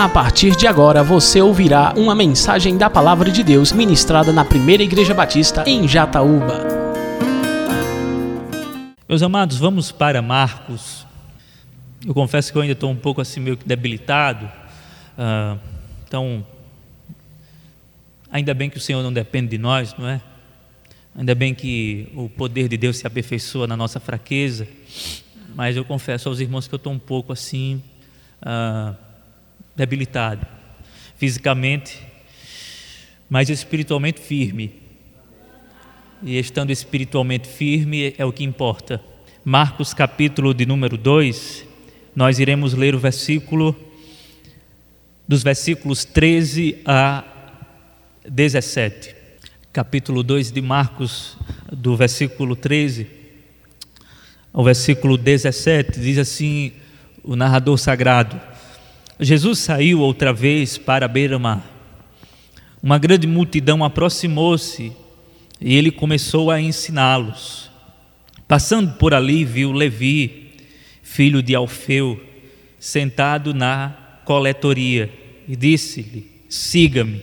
A partir de agora você ouvirá uma mensagem da Palavra de Deus ministrada na Primeira Igreja Batista em Jataúba. Meus amados, vamos para Marcos. Eu confesso que eu ainda estou um pouco assim meio que debilitado. Uh, então, ainda bem que o Senhor não depende de nós, não é? Ainda bem que o poder de Deus se aperfeiçoa na nossa fraqueza. Mas eu confesso aos irmãos que eu estou um pouco assim. Uh, debilitado, fisicamente, mas espiritualmente firme. E estando espiritualmente firme é o que importa. Marcos capítulo de número 2, nós iremos ler o versículo dos versículos 13 a 17. Capítulo 2 de Marcos, do versículo 13 ao versículo 17, diz assim o narrador sagrado: Jesus saiu outra vez para a beira-mar. Uma grande multidão aproximou-se e ele começou a ensiná-los. Passando por ali, viu Levi, filho de Alfeu, sentado na coletoria e disse-lhe: Siga-me.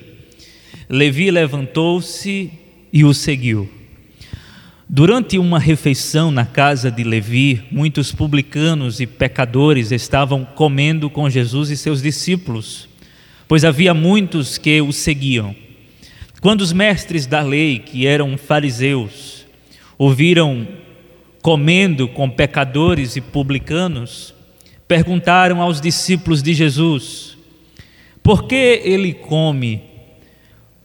Levi levantou-se e o seguiu. Durante uma refeição na casa de Levi, muitos publicanos e pecadores estavam comendo com Jesus e seus discípulos, pois havia muitos que o seguiam. Quando os mestres da lei, que eram fariseus, ouviram comendo com pecadores e publicanos, perguntaram aos discípulos de Jesus: Por que ele come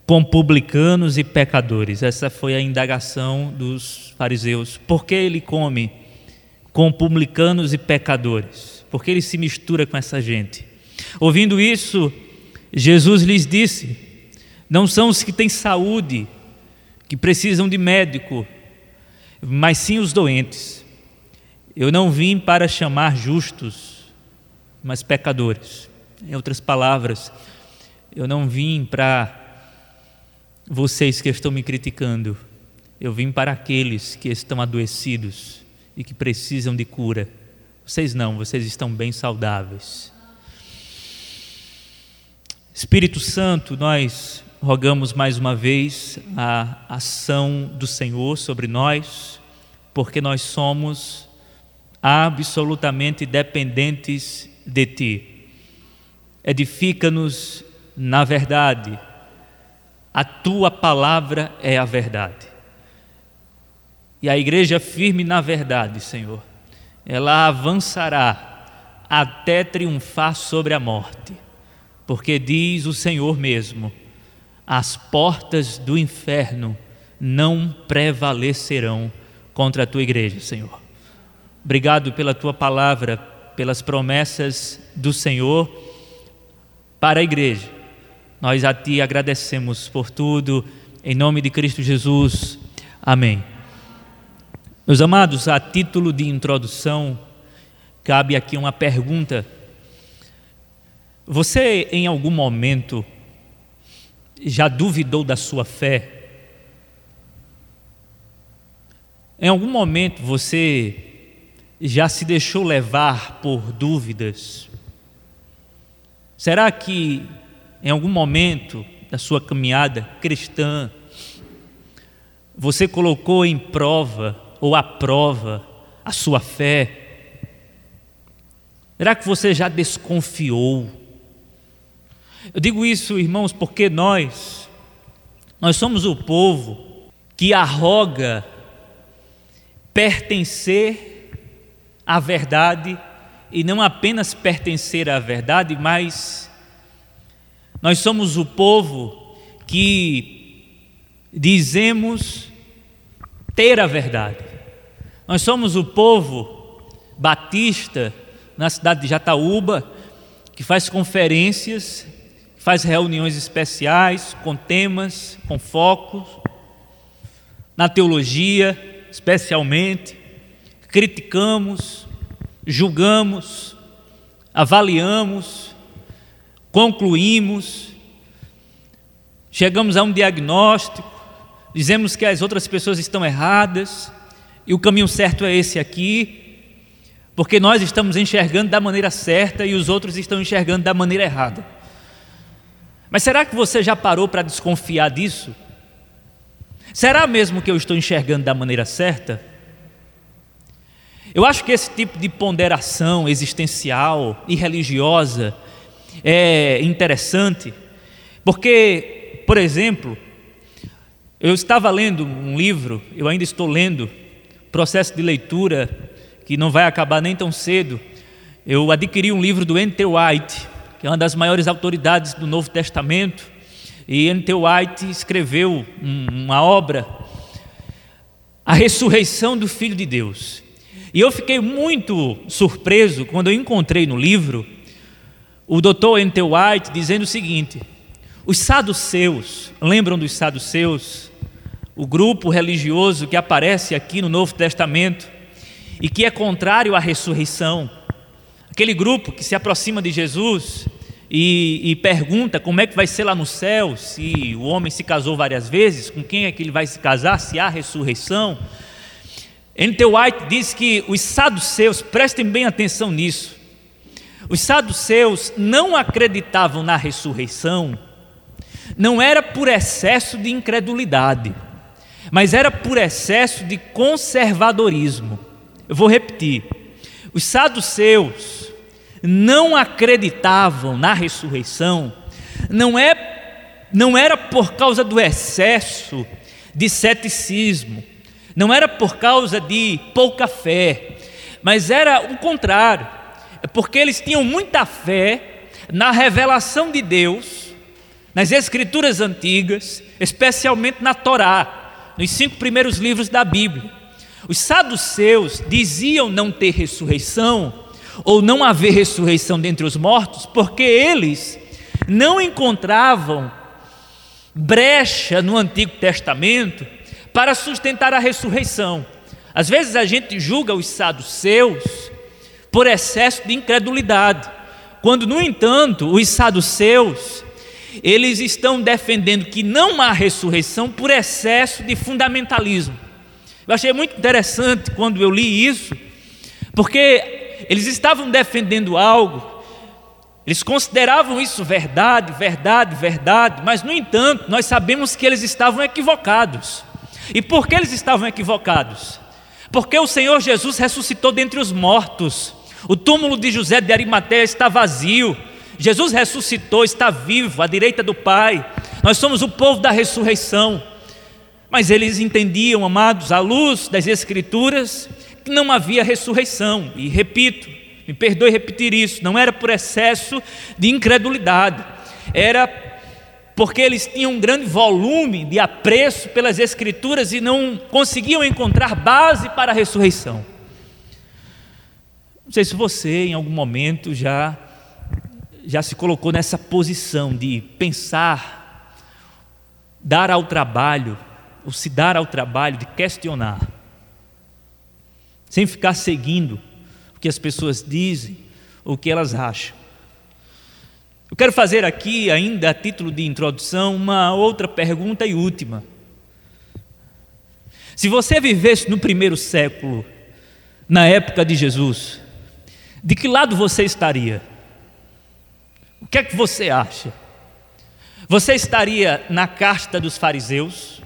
com publicanos e pecadores. Essa foi a indagação dos fariseus. Por que ele come com publicanos e pecadores? Por que ele se mistura com essa gente? Ouvindo isso, Jesus lhes disse: Não são os que têm saúde, que precisam de médico, mas sim os doentes. Eu não vim para chamar justos, mas pecadores. Em outras palavras, eu não vim para vocês que estão me criticando, eu vim para aqueles que estão adoecidos e que precisam de cura. Vocês não, vocês estão bem saudáveis. Espírito Santo, nós rogamos mais uma vez a ação do Senhor sobre nós, porque nós somos absolutamente dependentes de Ti. Edifica-nos na verdade a tua palavra é a verdade. E a igreja firme na verdade, Senhor, ela avançará até triunfar sobre a morte, porque diz o Senhor mesmo: as portas do inferno não prevalecerão contra a tua igreja, Senhor. Obrigado pela tua palavra, pelas promessas do Senhor para a igreja nós a Ti agradecemos por tudo, em nome de Cristo Jesus. Amém. Meus amados, a título de introdução, cabe aqui uma pergunta. Você, em algum momento, já duvidou da sua fé? Em algum momento você já se deixou levar por dúvidas? Será que em algum momento da sua caminhada cristã, você colocou em prova ou à prova a sua fé? Será que você já desconfiou? Eu digo isso, irmãos, porque nós, nós somos o povo que arroga pertencer à verdade e não apenas pertencer à verdade, mas nós somos o povo que dizemos ter a verdade. Nós somos o povo batista na cidade de Jataúba que faz conferências, faz reuniões especiais com temas, com focos na teologia, especialmente, criticamos, julgamos, avaliamos, concluímos, chegamos a um diagnóstico, dizemos que as outras pessoas estão erradas e o caminho certo é esse aqui, porque nós estamos enxergando da maneira certa e os outros estão enxergando da maneira errada. Mas será que você já parou para desconfiar disso? Será mesmo que eu estou enxergando da maneira certa? Eu acho que esse tipo de ponderação existencial e religiosa é interessante, porque, por exemplo, eu estava lendo um livro, eu ainda estou lendo, processo de leitura que não vai acabar nem tão cedo. Eu adquiri um livro do N.T. White, que é uma das maiores autoridades do Novo Testamento, e N.T. White escreveu uma obra, A Ressurreição do Filho de Deus. E eu fiquei muito surpreso quando eu encontrei no livro o Dr. N.T. White dizendo o seguinte: os saduceus, lembram dos saduceus? O grupo religioso que aparece aqui no Novo Testamento e que é contrário à ressurreição. Aquele grupo que se aproxima de Jesus e, e, pergunta como é que vai ser lá no céu, se o homem se casou várias vezes, com quem é que ele vai se casar, se há ressurreição. N.T. White diz que os saduceus, prestem bem atenção nisso, os saduceus não acreditavam na ressurreição, não era por excesso de incredulidade, mas era por excesso de conservadorismo. Eu vou repetir. Os saduceus não acreditavam na ressurreição, não é não era por causa do excesso de ceticismo, não era por causa de pouca fé, mas era o contrário, porque eles tinham muita fé na revelação de Deus, nas escrituras antigas, especialmente na Torá, nos cinco primeiros livros da Bíblia. Os saduceus diziam não ter ressurreição, ou não haver ressurreição dentre os mortos, porque eles não encontravam brecha no Antigo Testamento para sustentar a ressurreição. Às vezes a gente julga os saduceus por excesso de incredulidade, quando, no entanto, os saduceus eles estão defendendo que não há ressurreição por excesso de fundamentalismo. Eu achei muito interessante quando eu li isso, porque eles estavam defendendo algo, eles consideravam isso verdade, verdade, verdade, mas no entanto, nós sabemos que eles estavam equivocados. E por que eles estavam equivocados? Porque o Senhor Jesus ressuscitou dentre os mortos. O túmulo de José de Arimateia está vazio. Jesus ressuscitou, está vivo à direita do Pai. Nós somos o povo da ressurreição. Mas eles entendiam, amados, à luz das Escrituras, que não havia ressurreição. E repito, me perdoe repetir isso, não era por excesso de incredulidade, era porque eles tinham um grande volume de apreço pelas Escrituras e não conseguiam encontrar base para a ressurreição. Não sei se você, em algum momento, já, já se colocou nessa posição de pensar, dar ao trabalho o se dar ao trabalho de questionar, sem ficar seguindo o que as pessoas dizem ou o que elas acham. Eu quero fazer aqui, ainda a título de introdução, uma outra pergunta e última. Se você vivesse no primeiro século, na época de Jesus, de que lado você estaria? O que é que você acha? Você estaria na casta dos fariseus?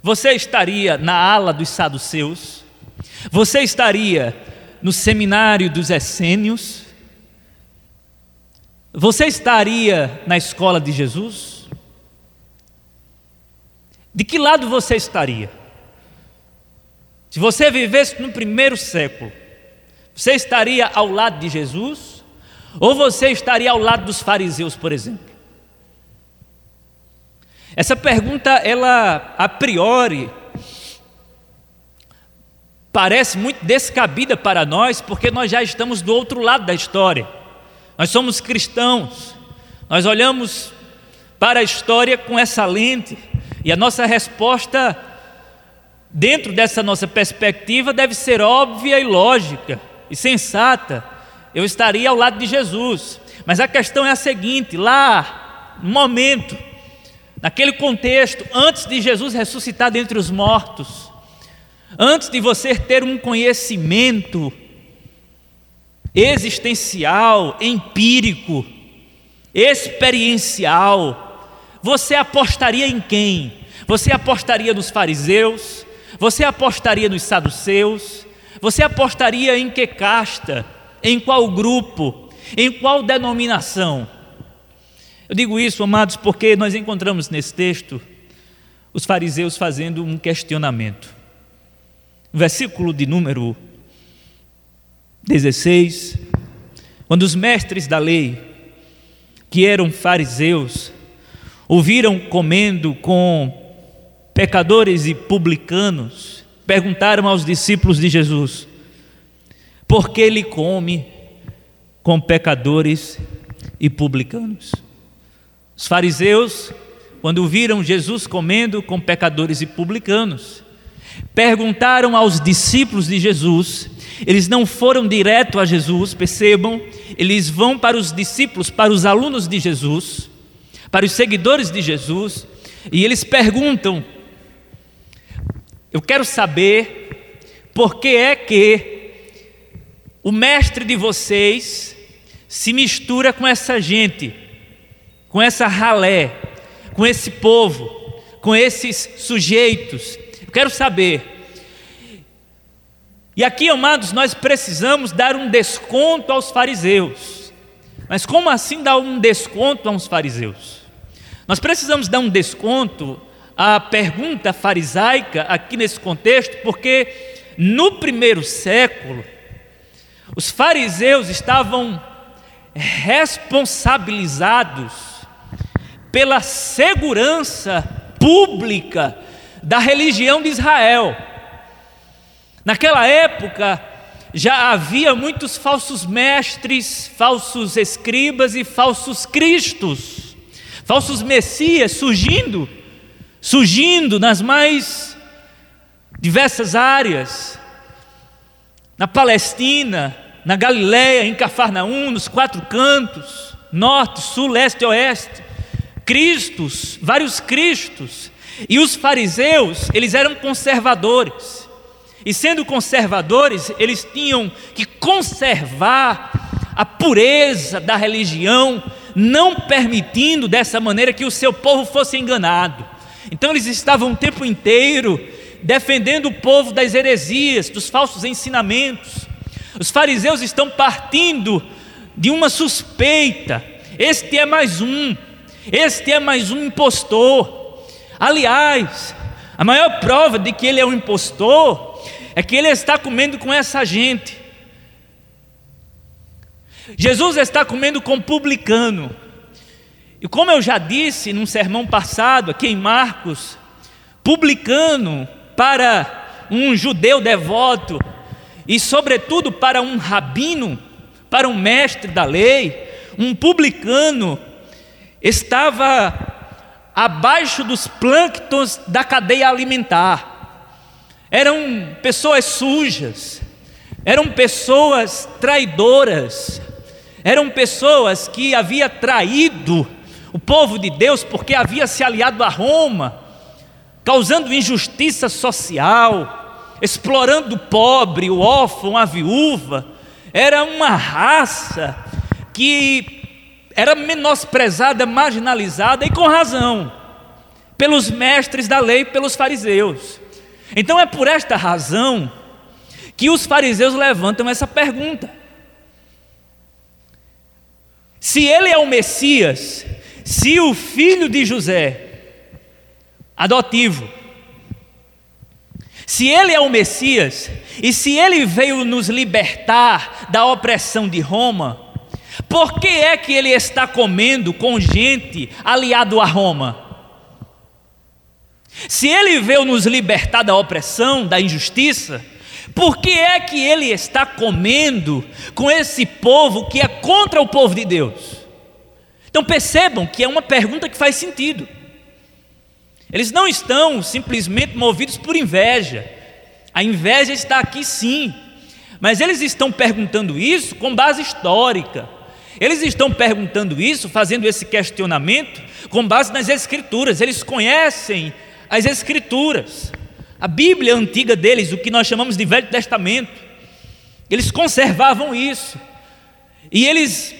Você estaria na ala dos saduceus? Você estaria no seminário dos essênios? Você estaria na escola de Jesus? De que lado você estaria? Se você vivesse no primeiro século, você estaria ao lado de Jesus? Ou você estaria ao lado dos fariseus, por exemplo? Essa pergunta, ela a priori parece muito descabida para nós, porque nós já estamos do outro lado da história. Nós somos cristãos. Nós olhamos para a história com essa lente e a nossa resposta dentro dessa nossa perspectiva deve ser óbvia e lógica e sensata. Eu estaria ao lado de Jesus. Mas a questão é a seguinte: lá, no momento naquele contexto, antes de Jesus ressuscitar dentre os mortos, antes de você ter um conhecimento existencial, empírico, experiencial, você apostaria em quem? Você apostaria nos fariseus? Você apostaria nos saduceus? Você apostaria em que casta? Em qual grupo? Em qual denominação? Eu digo isso, amados, porque nós encontramos nesse texto os fariseus fazendo um questionamento. Versículo de número 16, quando os mestres da lei, que eram fariseus, ouviram comendo com pecadores e publicanos, perguntaram aos discípulos de Jesus: por que ele come com pecadores e publicanos? Os fariseus, quando viram Jesus comendo com pecadores e publicanos, perguntaram aos discípulos de Jesus, eles não foram direto a Jesus, percebam, eles vão para os discípulos, para os alunos de Jesus, para os seguidores de Jesus, e eles perguntam: Eu quero saber por que é que o mestre de vocês se mistura com essa gente com essa ralé, com esse povo, com esses sujeitos. Eu quero saber. E aqui, amados, nós precisamos dar um desconto aos fariseus. Mas como assim dar um desconto aos fariseus? Nós precisamos dar um desconto à pergunta farisaica aqui nesse contexto, porque no primeiro século, os fariseus estavam responsabilizados pela segurança pública da religião de Israel. Naquela época, já havia muitos falsos mestres, falsos escribas e falsos cristos, falsos messias surgindo, surgindo nas mais diversas áreas, na Palestina, na Galiléia, em Cafarnaum, nos quatro cantos, norte, sul, leste e oeste. Cristos, vários Cristos. E os fariseus, eles eram conservadores. E sendo conservadores, eles tinham que conservar a pureza da religião, não permitindo dessa maneira que o seu povo fosse enganado. Então eles estavam o tempo inteiro defendendo o povo das heresias, dos falsos ensinamentos. Os fariseus estão partindo de uma suspeita. Este é mais um, este é mais um impostor. Aliás, a maior prova de que ele é um impostor é que ele está comendo com essa gente. Jesus está comendo com publicano. E como eu já disse num sermão passado, aqui em Marcos, publicano para um judeu devoto e, sobretudo, para um rabino, para um mestre da lei, um publicano estava abaixo dos plânctons da cadeia alimentar. Eram pessoas sujas, eram pessoas traidoras, eram pessoas que havia traído o povo de Deus porque havia se aliado a Roma, causando injustiça social, explorando o pobre, o órfão, a viúva. Era uma raça que era menosprezada, marginalizada e com razão, pelos mestres da lei, pelos fariseus. Então é por esta razão que os fariseus levantam essa pergunta: se ele é o Messias, se o filho de José, adotivo, se ele é o Messias, e se ele veio nos libertar da opressão de Roma, por que é que ele está comendo com gente aliado a Roma? Se ele veio nos libertar da opressão, da injustiça, por que é que ele está comendo com esse povo que é contra o povo de Deus? Então percebam que é uma pergunta que faz sentido. Eles não estão simplesmente movidos por inveja. A inveja está aqui sim, mas eles estão perguntando isso com base histórica. Eles estão perguntando isso, fazendo esse questionamento com base nas Escrituras. Eles conhecem as Escrituras, a Bíblia antiga deles, o que nós chamamos de Velho Testamento. Eles conservavam isso. E eles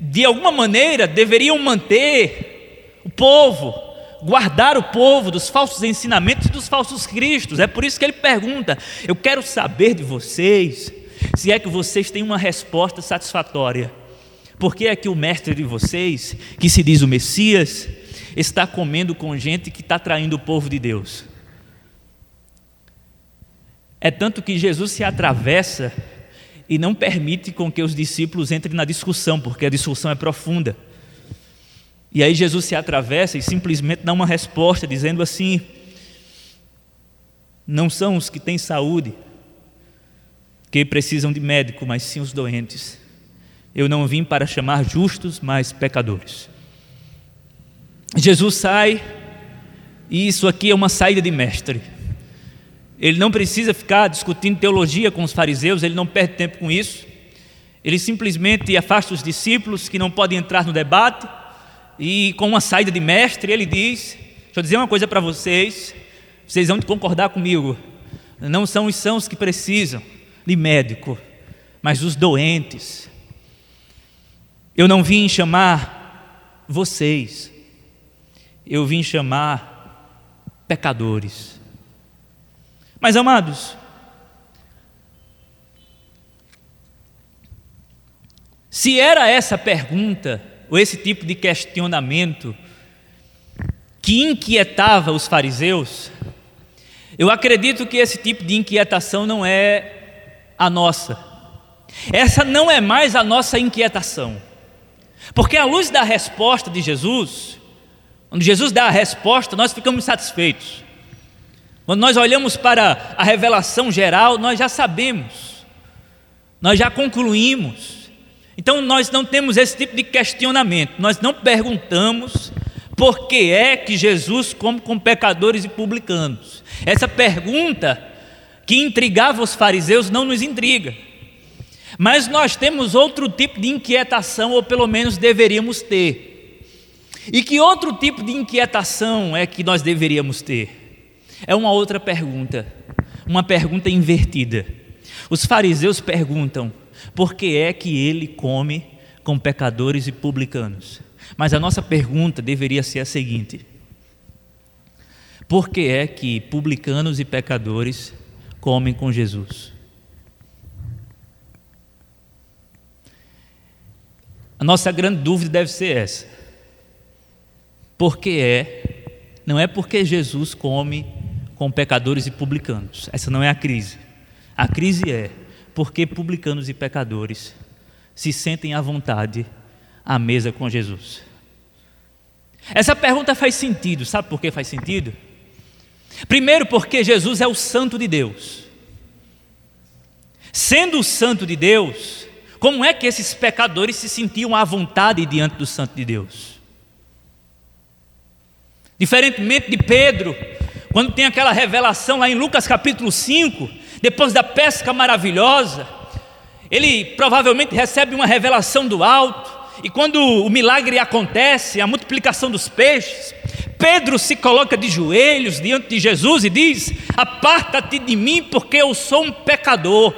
de alguma maneira, deveriam manter o povo, guardar o povo dos falsos ensinamentos e dos falsos cristos. É por isso que ele pergunta: Eu quero saber de vocês, se é que vocês têm uma resposta satisfatória. Por que é que o mestre de vocês, que se diz o Messias, está comendo com gente que está traindo o povo de Deus? É tanto que Jesus se atravessa e não permite com que os discípulos entrem na discussão, porque a discussão é profunda. E aí Jesus se atravessa e simplesmente dá uma resposta dizendo assim: Não são os que têm saúde que precisam de médico, mas sim os doentes. Eu não vim para chamar justos, mas pecadores. Jesus sai, e isso aqui é uma saída de mestre. Ele não precisa ficar discutindo teologia com os fariseus, ele não perde tempo com isso. Ele simplesmente afasta os discípulos que não podem entrar no debate, e com uma saída de mestre, ele diz: Deixa eu dizer uma coisa para vocês, vocês vão concordar comigo. Não são os sãos que precisam de médico, mas os doentes. Eu não vim chamar vocês, eu vim chamar pecadores. Mas amados, se era essa pergunta, ou esse tipo de questionamento, que inquietava os fariseus, eu acredito que esse tipo de inquietação não é a nossa. Essa não é mais a nossa inquietação. Porque à luz da resposta de Jesus, quando Jesus dá a resposta, nós ficamos satisfeitos. Quando nós olhamos para a revelação geral, nós já sabemos, nós já concluímos. Então nós não temos esse tipo de questionamento, nós não perguntamos por que é que Jesus come com pecadores e publicanos. Essa pergunta que intrigava os fariseus não nos intriga. Mas nós temos outro tipo de inquietação, ou pelo menos deveríamos ter. E que outro tipo de inquietação é que nós deveríamos ter? É uma outra pergunta, uma pergunta invertida. Os fariseus perguntam: por que é que ele come com pecadores e publicanos? Mas a nossa pergunta deveria ser a seguinte: por que é que publicanos e pecadores comem com Jesus? A nossa grande dúvida deve ser essa. Por que é? Não é porque Jesus come com pecadores e publicanos. Essa não é a crise. A crise é porque publicanos e pecadores se sentem à vontade à mesa com Jesus. Essa pergunta faz sentido, sabe por que faz sentido? Primeiro, porque Jesus é o Santo de Deus. Sendo o Santo de Deus, como é que esses pecadores se sentiam à vontade diante do Santo de Deus? Diferentemente de Pedro, quando tem aquela revelação lá em Lucas capítulo 5, depois da pesca maravilhosa, ele provavelmente recebe uma revelação do alto, e quando o milagre acontece, a multiplicação dos peixes, Pedro se coloca de joelhos diante de Jesus e diz: Aparta-te de mim, porque eu sou um pecador.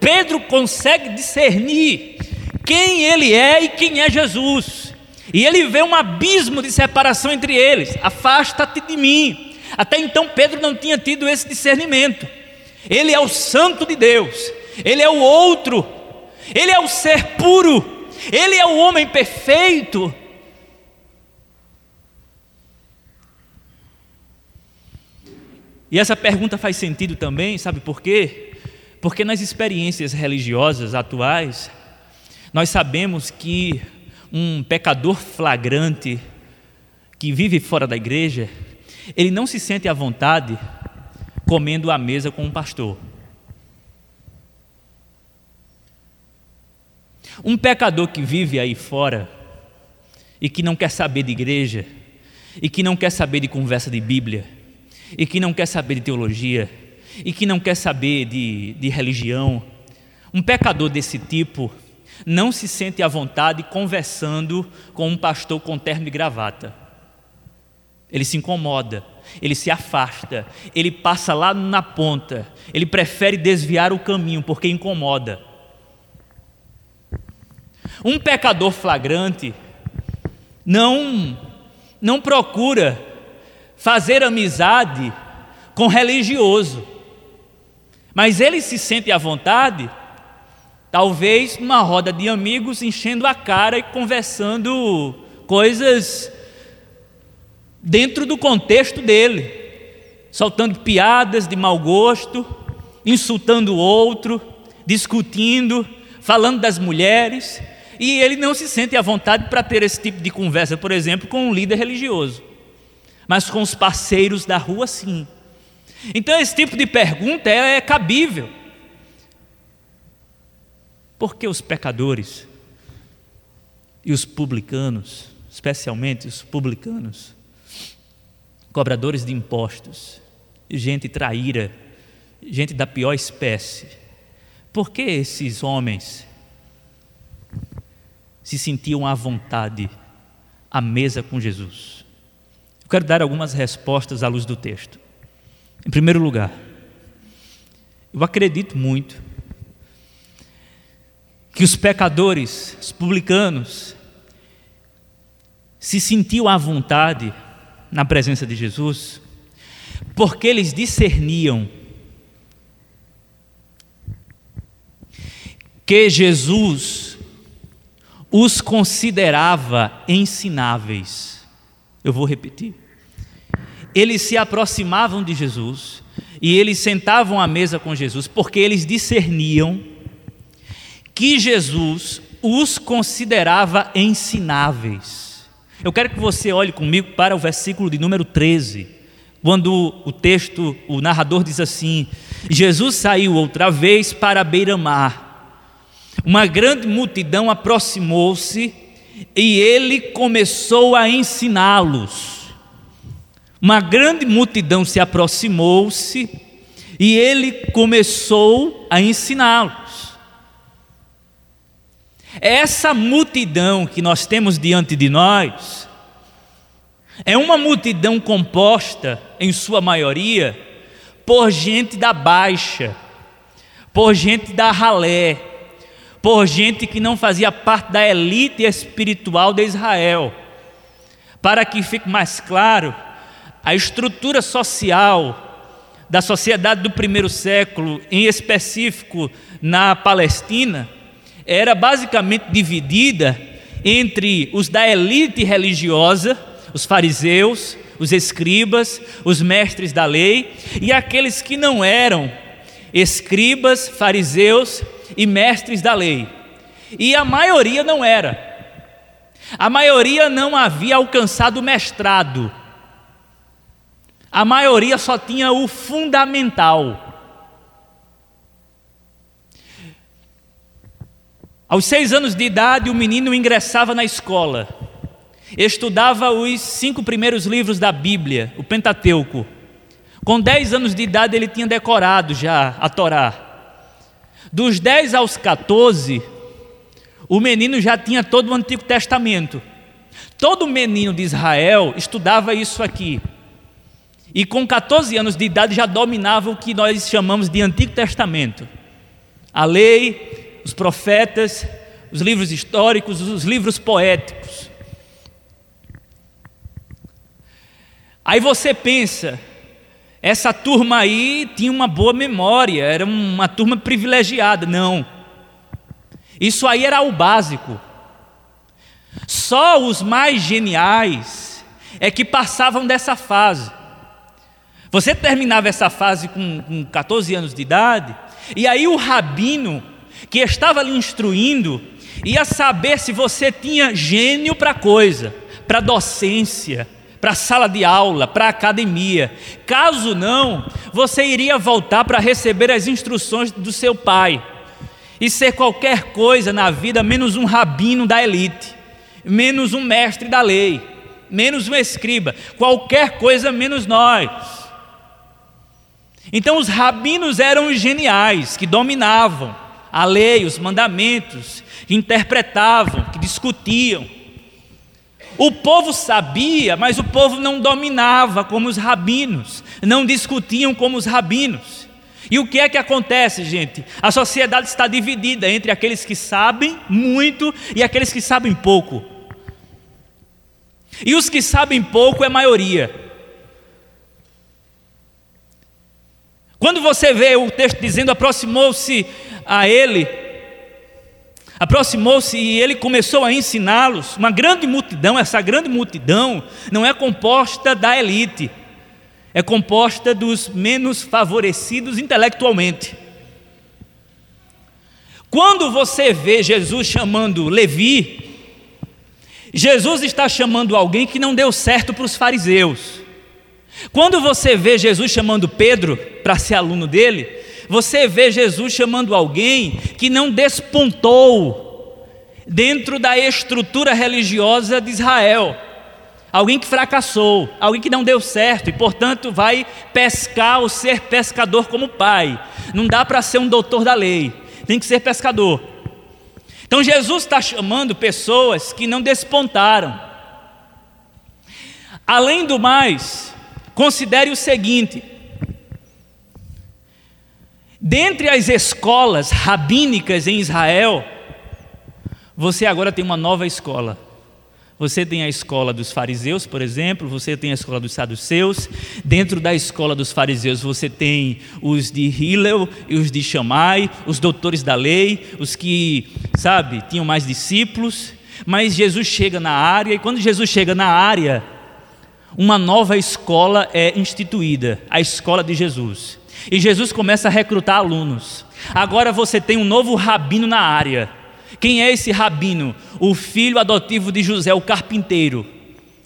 Pedro consegue discernir quem ele é e quem é Jesus. E ele vê um abismo de separação entre eles. Afasta-te de mim. Até então Pedro não tinha tido esse discernimento. Ele é o santo de Deus. Ele é o outro. Ele é o ser puro. Ele é o homem perfeito. E essa pergunta faz sentido também, sabe por quê? Porque nas experiências religiosas atuais, nós sabemos que um pecador flagrante que vive fora da igreja, ele não se sente à vontade comendo à mesa com um pastor. Um pecador que vive aí fora e que não quer saber de igreja, e que não quer saber de conversa de Bíblia, e que não quer saber de teologia, e que não quer saber de, de religião, um pecador desse tipo não se sente à vontade conversando com um pastor com terno e gravata. Ele se incomoda, ele se afasta, ele passa lá na ponta, ele prefere desviar o caminho porque incomoda. Um pecador flagrante não não procura fazer amizade com religioso. Mas ele se sente à vontade, talvez numa roda de amigos, enchendo a cara e conversando coisas dentro do contexto dele, soltando piadas de mau gosto, insultando o outro, discutindo, falando das mulheres, e ele não se sente à vontade para ter esse tipo de conversa, por exemplo, com um líder religioso, mas com os parceiros da rua, sim. Então, esse tipo de pergunta é, é cabível. Porque os pecadores e os publicanos, especialmente os publicanos, cobradores de impostos, gente traíra, gente da pior espécie, por que esses homens se sentiam à vontade à mesa com Jesus? Eu quero dar algumas respostas à luz do texto. Em primeiro lugar, eu acredito muito que os pecadores, os publicanos, se sentiam à vontade na presença de Jesus, porque eles discerniam que Jesus os considerava ensináveis. Eu vou repetir eles se aproximavam de Jesus e eles sentavam à mesa com Jesus, porque eles discerniam que Jesus os considerava ensináveis. Eu quero que você olhe comigo para o versículo de número 13, quando o texto, o narrador diz assim: Jesus saiu outra vez para a beira-mar. Uma grande multidão aproximou-se e ele começou a ensiná-los. Uma grande multidão se aproximou-se e ele começou a ensiná-los. Essa multidão que nós temos diante de nós é uma multidão composta, em sua maioria, por gente da baixa, por gente da ralé, por gente que não fazia parte da elite espiritual de Israel. Para que fique mais claro, a estrutura social da sociedade do primeiro século, em específico na Palestina, era basicamente dividida entre os da elite religiosa, os fariseus, os escribas, os mestres da lei, e aqueles que não eram escribas, fariseus e mestres da lei. E a maioria não era. A maioria não havia alcançado o mestrado a maioria só tinha o fundamental. Aos seis anos de idade, o menino ingressava na escola, estudava os cinco primeiros livros da Bíblia, o Pentateuco. Com dez anos de idade, ele tinha decorado já a Torá. Dos dez aos 14, o menino já tinha todo o Antigo Testamento. Todo menino de Israel estudava isso aqui. E com 14 anos de idade já dominava o que nós chamamos de Antigo Testamento. A lei, os profetas, os livros históricos, os livros poéticos. Aí você pensa, essa turma aí tinha uma boa memória, era uma turma privilegiada. Não. Isso aí era o básico. Só os mais geniais é que passavam dessa fase. Você terminava essa fase com, com 14 anos de idade, e aí o rabino que estava lhe instruindo ia saber se você tinha gênio para coisa, para docência, para sala de aula, para academia. Caso não, você iria voltar para receber as instruções do seu pai e ser qualquer coisa na vida menos um rabino da elite, menos um mestre da lei, menos um escriba, qualquer coisa menos nós. Então os rabinos eram geniais, que dominavam a lei, os mandamentos, que interpretavam, que discutiam. O povo sabia, mas o povo não dominava como os rabinos, não discutiam como os rabinos. E o que é que acontece, gente? A sociedade está dividida entre aqueles que sabem muito e aqueles que sabem pouco. E os que sabem pouco é maioria. Quando você vê o texto dizendo aproximou-se a ele, aproximou-se e ele começou a ensiná-los, uma grande multidão, essa grande multidão não é composta da elite, é composta dos menos favorecidos intelectualmente. Quando você vê Jesus chamando Levi, Jesus está chamando alguém que não deu certo para os fariseus. Quando você vê Jesus chamando Pedro para ser aluno dele, você vê Jesus chamando alguém que não despontou dentro da estrutura religiosa de Israel. Alguém que fracassou, alguém que não deu certo e, portanto, vai pescar ou ser pescador como pai. Não dá para ser um doutor da lei, tem que ser pescador. Então, Jesus está chamando pessoas que não despontaram. Além do mais, considere o seguinte: dentre as escolas rabínicas em Israel, você agora tem uma nova escola. Você tem a escola dos fariseus, por exemplo, você tem a escola dos saduceus. Dentro da escola dos fariseus você tem os de Hillel e os de Shammai, os doutores da lei, os que, sabe, tinham mais discípulos. Mas Jesus chega na área e quando Jesus chega na área, uma nova escola é instituída, a escola de Jesus. E Jesus começa a recrutar alunos. Agora você tem um novo rabino na área. Quem é esse rabino? O filho adotivo de José, o carpinteiro,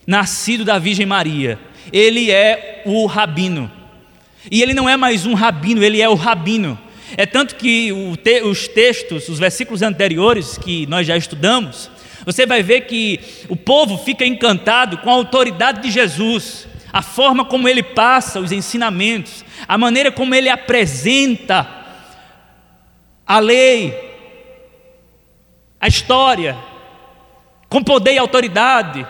nascido da Virgem Maria. Ele é o rabino. E ele não é mais um rabino, ele é o rabino. É tanto que os textos, os versículos anteriores que nós já estudamos, você vai ver que o povo fica encantado com a autoridade de Jesus, a forma como ele passa os ensinamentos, a maneira como ele apresenta a lei, a história, com poder e autoridade,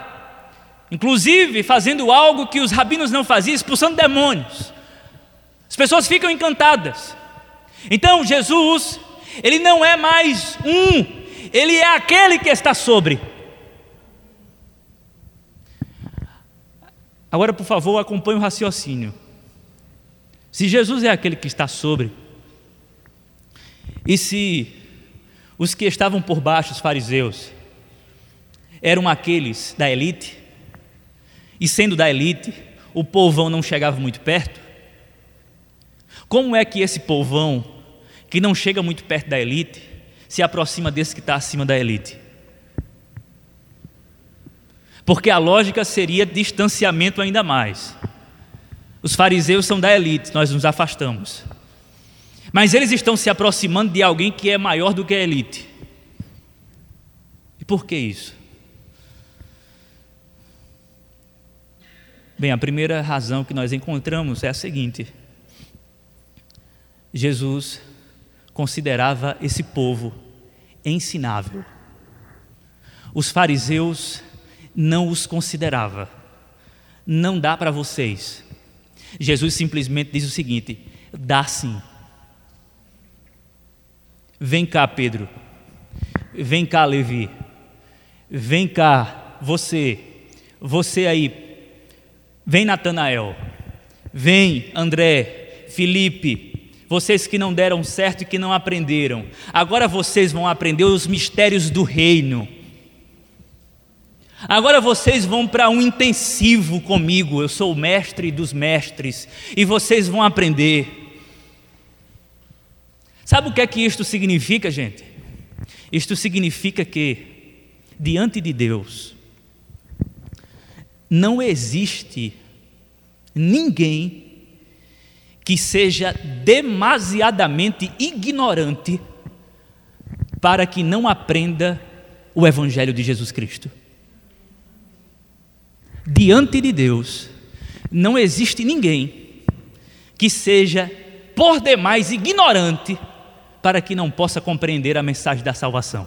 inclusive fazendo algo que os rabinos não faziam, expulsando demônios. As pessoas ficam encantadas. Então Jesus, ele não é mais um, ele é aquele que está sobre. Agora, por favor, acompanhe o raciocínio. Se Jesus é aquele que está sobre, e se os que estavam por baixo, os fariseus, eram aqueles da elite, e sendo da elite, o povão não chegava muito perto. Como é que esse povão, que não chega muito perto da elite, se aproxima desse que está acima da elite? Porque a lógica seria distanciamento ainda mais. Os fariseus são da elite, nós nos afastamos. Mas eles estão se aproximando de alguém que é maior do que a elite. E por que isso? Bem, a primeira razão que nós encontramos é a seguinte: Jesus considerava esse povo ensinável. Os fariseus não os considerava. Não dá para vocês. Jesus simplesmente diz o seguinte: dá sim. Vem cá, Pedro. Vem cá, Levi. Vem cá, você. Você aí. Vem, Natanael. Vem, André, Felipe. Vocês que não deram certo e que não aprenderam. Agora vocês vão aprender os mistérios do reino. Agora vocês vão para um intensivo comigo. Eu sou o mestre dos mestres. E vocês vão aprender. Sabe o que é que isto significa, gente? Isto significa que, diante de Deus, não existe ninguém que seja demasiadamente ignorante para que não aprenda o Evangelho de Jesus Cristo. Diante de Deus, não existe ninguém que seja por demais ignorante para que não possa compreender a mensagem da salvação.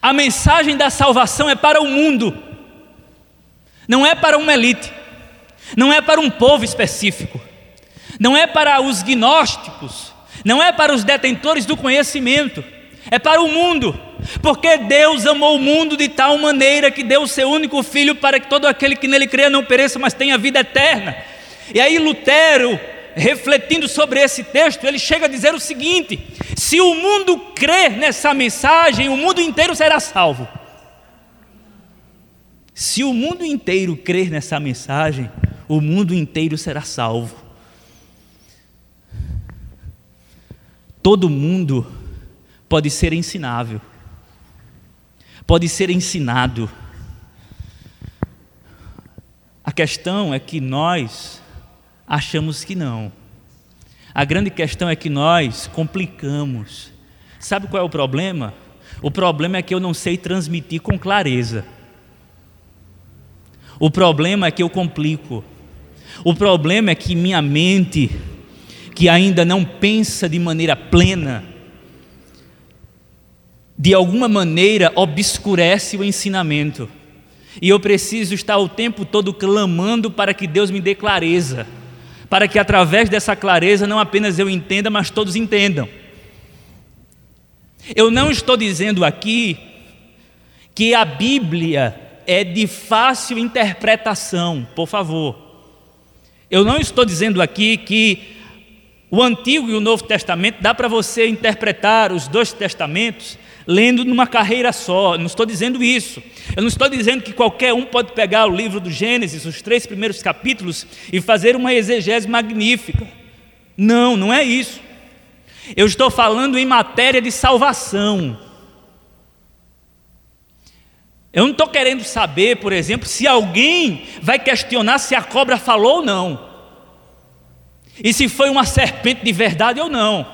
A mensagem da salvação é para o mundo, não é para uma elite. não é para um povo específico, não é para os gnósticos, não é para os detentores do conhecimento, é para o mundo, porque Deus amou o mundo de tal maneira que deu o seu único filho para que todo aquele que nele crê não pereça, mas tenha vida eterna. E aí Lutero, refletindo sobre esse texto, ele chega a dizer o seguinte: se o mundo crer nessa mensagem, o mundo inteiro será salvo. Se o mundo inteiro crer nessa mensagem, o mundo inteiro será salvo. Todo mundo pode ser ensinável, pode ser ensinado. A questão é que nós achamos que não. A grande questão é que nós complicamos. Sabe qual é o problema? O problema é que eu não sei transmitir com clareza. O problema é que eu complico. O problema é que minha mente, que ainda não pensa de maneira plena, de alguma maneira obscurece o ensinamento. E eu preciso estar o tempo todo clamando para que Deus me dê clareza, para que através dessa clareza não apenas eu entenda, mas todos entendam. Eu não estou dizendo aqui que a Bíblia é de fácil interpretação, por favor. Eu não estou dizendo aqui que o Antigo e o Novo Testamento dá para você interpretar os dois testamentos lendo numa carreira só. Não estou dizendo isso. Eu não estou dizendo que qualquer um pode pegar o livro do Gênesis, os três primeiros capítulos, e fazer uma exegese magnífica. Não, não é isso. Eu estou falando em matéria de salvação. Eu não estou querendo saber, por exemplo, se alguém vai questionar se a cobra falou ou não, e se foi uma serpente de verdade ou não.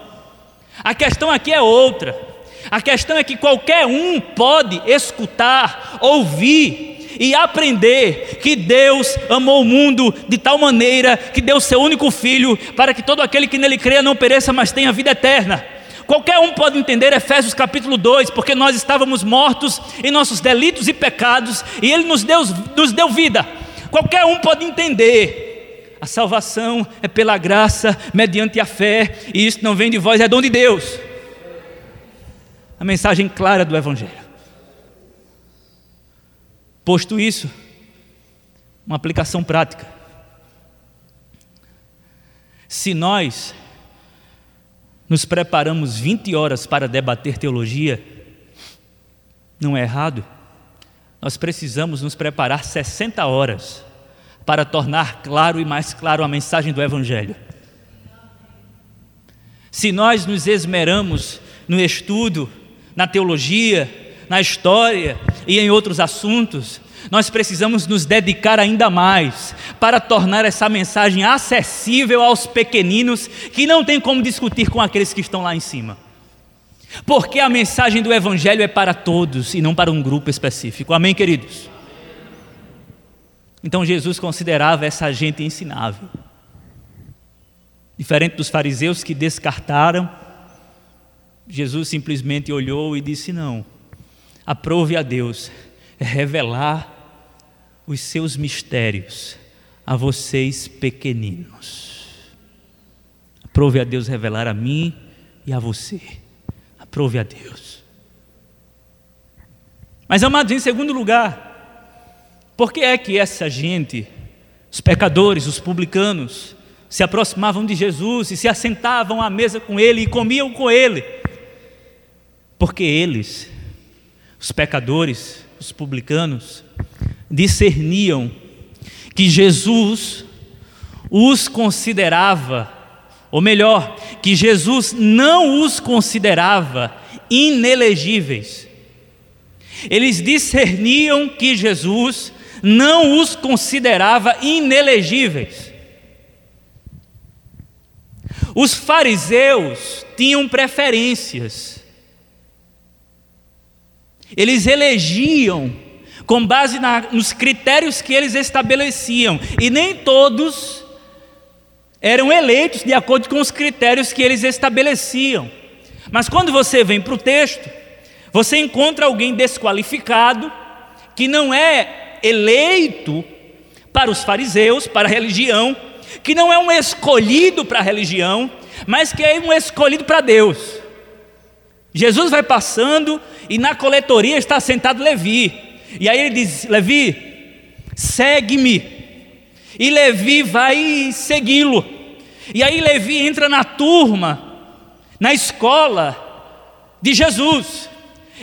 A questão aqui é outra. A questão é que qualquer um pode escutar, ouvir e aprender que Deus amou o mundo de tal maneira que deu seu único filho para que todo aquele que nele creia não pereça, mas tenha vida eterna. Qualquer um pode entender Efésios capítulo 2, porque nós estávamos mortos em nossos delitos e pecados, e Ele nos deu, nos deu vida. Qualquer um pode entender. A salvação é pela graça, mediante a fé, e isso não vem de vós, é dom de Deus. Mensagem clara do Evangelho. Posto isso, uma aplicação prática. Se nós nos preparamos 20 horas para debater teologia, não é errado. Nós precisamos nos preparar 60 horas para tornar claro e mais claro a mensagem do Evangelho. Se nós nos esmeramos no estudo, na teologia, na história e em outros assuntos, nós precisamos nos dedicar ainda mais para tornar essa mensagem acessível aos pequeninos que não tem como discutir com aqueles que estão lá em cima. Porque a mensagem do Evangelho é para todos e não para um grupo específico. Amém, queridos? Então Jesus considerava essa gente ensinável. Diferente dos fariseus que descartaram, Jesus simplesmente olhou e disse: Não, aprove a Deus revelar os seus mistérios a vocês pequeninos. Aprove a Deus revelar a mim e a você. Aprove a Deus. Mas, amados, em segundo lugar, por que é que essa gente, os pecadores, os publicanos, se aproximavam de Jesus e se assentavam à mesa com ele e comiam com ele? Porque eles, os pecadores, os publicanos, discerniam que Jesus os considerava, ou melhor, que Jesus não os considerava inelegíveis. Eles discerniam que Jesus não os considerava inelegíveis. Os fariseus tinham preferências. Eles elegiam com base na, nos critérios que eles estabeleciam, e nem todos eram eleitos de acordo com os critérios que eles estabeleciam. Mas quando você vem para o texto, você encontra alguém desqualificado, que não é eleito para os fariseus, para a religião, que não é um escolhido para a religião, mas que é um escolhido para Deus. Jesus vai passando e na coletoria está sentado Levi. E aí ele diz: Levi, segue-me. E Levi vai segui-lo. E aí Levi entra na turma, na escola de Jesus.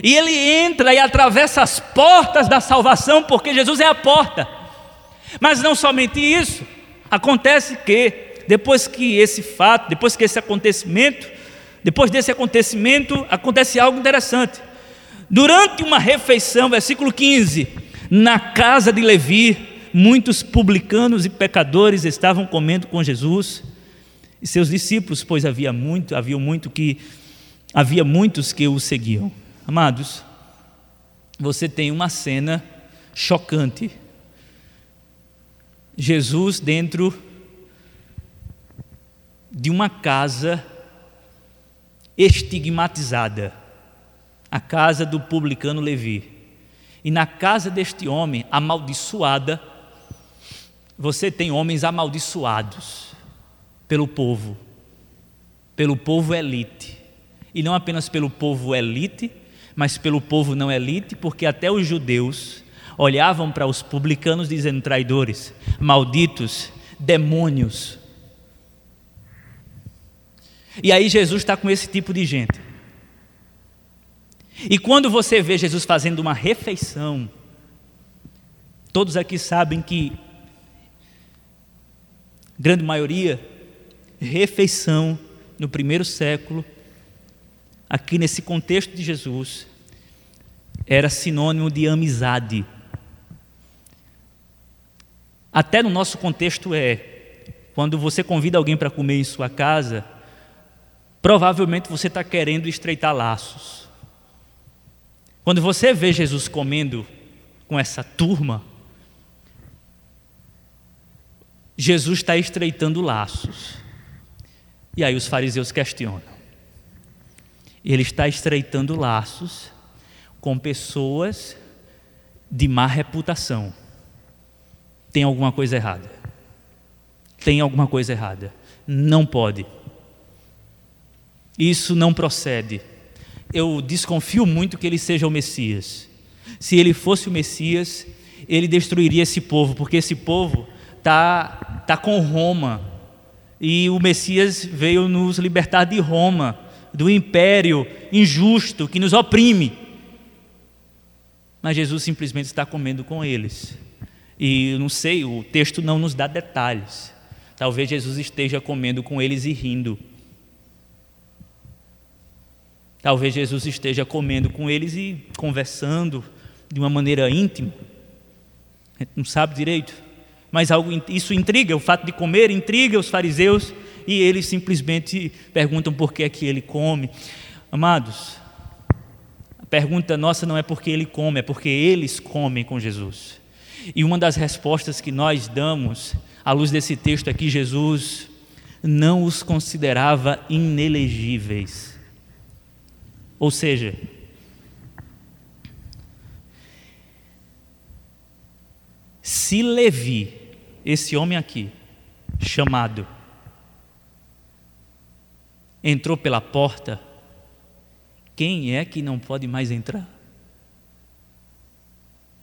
E ele entra e atravessa as portas da salvação, porque Jesus é a porta. Mas não somente isso, acontece que depois que esse fato, depois que esse acontecimento, depois desse acontecimento, acontece algo interessante. Durante uma refeição, versículo 15, na casa de Levi, muitos publicanos e pecadores estavam comendo com Jesus e seus discípulos, pois havia muito, havia muito que havia muitos que o seguiam. Amados, você tem uma cena chocante. Jesus dentro de uma casa estigmatizada, a casa do publicano Levi. E na casa deste homem amaldiçoada, você tem homens amaldiçoados pelo povo, pelo povo elite. E não apenas pelo povo elite, mas pelo povo não elite, porque até os judeus olhavam para os publicanos dizendo traidores, malditos, demônios. E aí Jesus está com esse tipo de gente. E quando você vê Jesus fazendo uma refeição, todos aqui sabem que, grande maioria, refeição no primeiro século aqui nesse contexto de Jesus, era sinônimo de amizade. Até no nosso contexto é. Quando você convida alguém para comer em sua casa, provavelmente você está querendo estreitar laços. Quando você vê Jesus comendo com essa turma, Jesus está estreitando laços. E aí os fariseus questionam ele está estreitando laços com pessoas de má reputação. Tem alguma coisa errada. Tem alguma coisa errada. Não pode. Isso não procede. Eu desconfio muito que ele seja o Messias. Se ele fosse o Messias, ele destruiria esse povo, porque esse povo está tá com Roma. E o Messias veio nos libertar de Roma do império injusto que nos oprime. Mas Jesus simplesmente está comendo com eles. E não sei, o texto não nos dá detalhes. Talvez Jesus esteja comendo com eles e rindo. Talvez Jesus esteja comendo com eles e conversando de uma maneira íntima. A gente não sabe direito. Mas algo, isso intriga, o fato de comer intriga os fariseus e eles simplesmente perguntam por que é que ele come. Amados, a pergunta nossa não é porque ele come, é porque eles comem com Jesus. E uma das respostas que nós damos à luz desse texto é que Jesus não os considerava inelegíveis. Ou seja, se Levi, esse homem aqui, chamado entrou pela porta, quem é que não pode mais entrar?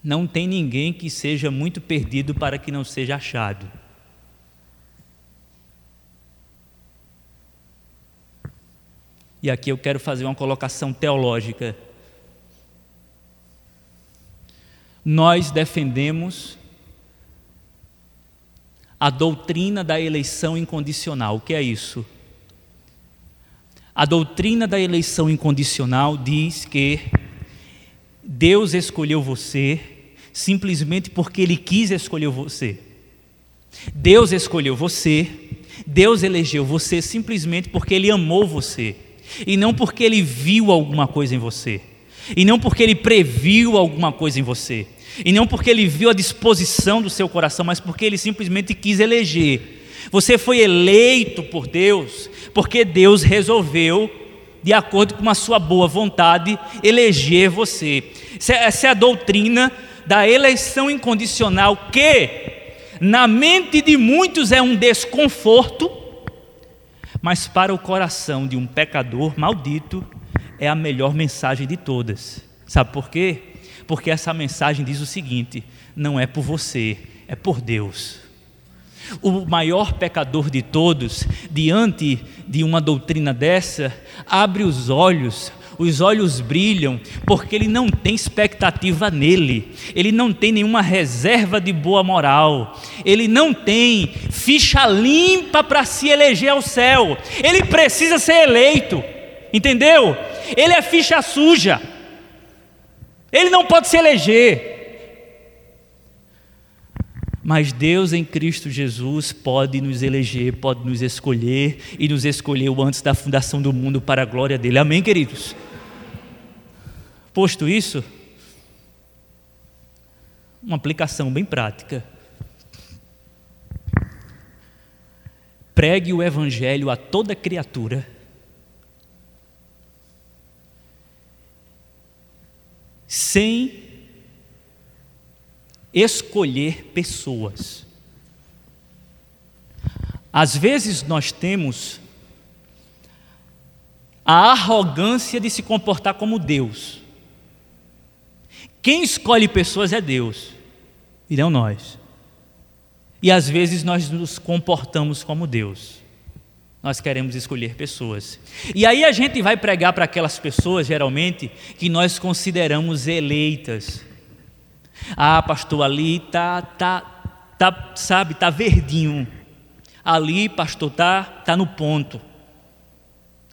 Não tem ninguém que seja muito perdido para que não seja achado. E aqui eu quero fazer uma colocação teológica. Nós defendemos a doutrina da eleição incondicional. O que é isso? A doutrina da eleição incondicional diz que Deus escolheu você simplesmente porque Ele quis escolher você. Deus escolheu você, Deus elegeu você simplesmente porque Ele amou você, e não porque Ele viu alguma coisa em você, e não porque Ele previu alguma coisa em você, e não porque Ele viu a disposição do seu coração, mas porque Ele simplesmente quis eleger. Você foi eleito por Deus porque Deus resolveu, de acordo com a sua boa vontade, eleger você. Essa é a doutrina da eleição incondicional que na mente de muitos é um desconforto, mas para o coração de um pecador maldito é a melhor mensagem de todas. Sabe por quê? Porque essa mensagem diz o seguinte: não é por você, é por Deus. O maior pecador de todos, diante de uma doutrina dessa, abre os olhos os olhos brilham, porque ele não tem expectativa nele, ele não tem nenhuma reserva de boa moral, ele não tem ficha limpa para se eleger ao céu, ele precisa ser eleito, entendeu? Ele é ficha suja, ele não pode se eleger. Mas Deus em Cristo Jesus pode nos eleger, pode nos escolher e nos escolheu antes da fundação do mundo para a glória dele. Amém, queridos? Posto isso, uma aplicação bem prática. Pregue o Evangelho a toda criatura. Sem escolher pessoas. Às vezes nós temos a arrogância de se comportar como Deus. Quem escolhe pessoas é Deus, e não nós. E às vezes nós nos comportamos como Deus. Nós queremos escolher pessoas. E aí a gente vai pregar para aquelas pessoas, geralmente, que nós consideramos eleitas. Ah, pastor, ali tá, tá, tá, sabe, tá verdinho. Ali, pastor, tá, tá no ponto.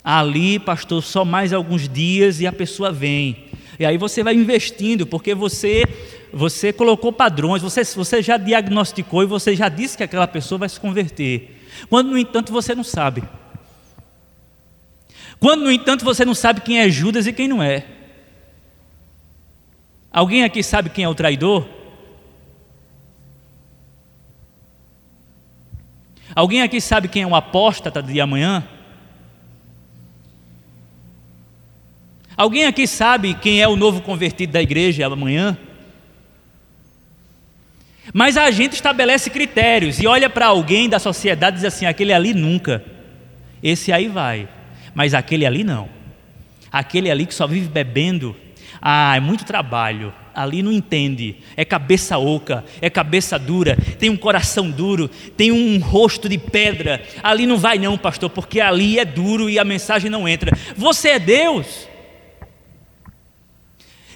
Ali, pastor, só mais alguns dias e a pessoa vem. E aí você vai investindo, porque você você colocou padrões, você, você já diagnosticou e você já disse que aquela pessoa vai se converter. Quando, no entanto, você não sabe. Quando, no entanto, você não sabe quem é Judas e quem não é. Alguém aqui sabe quem é o traidor? Alguém aqui sabe quem é o apóstata de amanhã? Alguém aqui sabe quem é o novo convertido da igreja amanhã? Mas a gente estabelece critérios e olha para alguém da sociedade e diz assim: aquele ali nunca, esse aí vai, mas aquele ali não. Aquele ali que só vive bebendo, ah, é muito trabalho, ali não entende, é cabeça oca, é cabeça dura, tem um coração duro, tem um rosto de pedra, ali não vai não, pastor, porque ali é duro e a mensagem não entra. Você é Deus.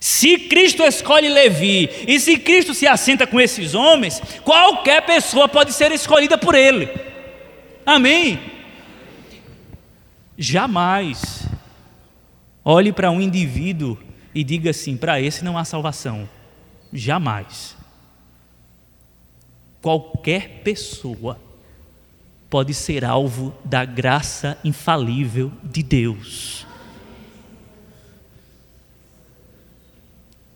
Se Cristo escolhe Levi e se Cristo se assenta com esses homens, qualquer pessoa pode ser escolhida por ele. Amém? Jamais olhe para um indivíduo e diga assim: para esse não há salvação. Jamais. Qualquer pessoa pode ser alvo da graça infalível de Deus.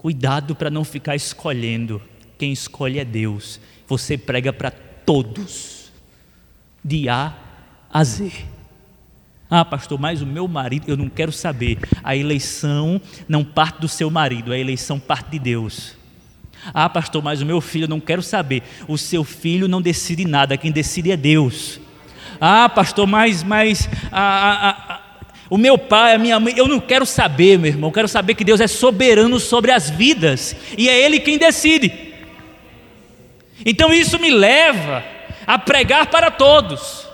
Cuidado para não ficar escolhendo. Quem escolhe é Deus. Você prega para todos, de A a Z. Ah, pastor, mas o meu marido, eu não quero saber. A eleição não parte do seu marido, a eleição parte de Deus. Ah, pastor, mas o meu filho, eu não quero saber. O seu filho não decide nada, quem decide é Deus. Ah, pastor, mas, mas a, a, o meu pai, a minha mãe, eu não quero saber, meu irmão, eu quero saber que Deus é soberano sobre as vidas e é Ele quem decide. Então isso me leva a pregar para todos,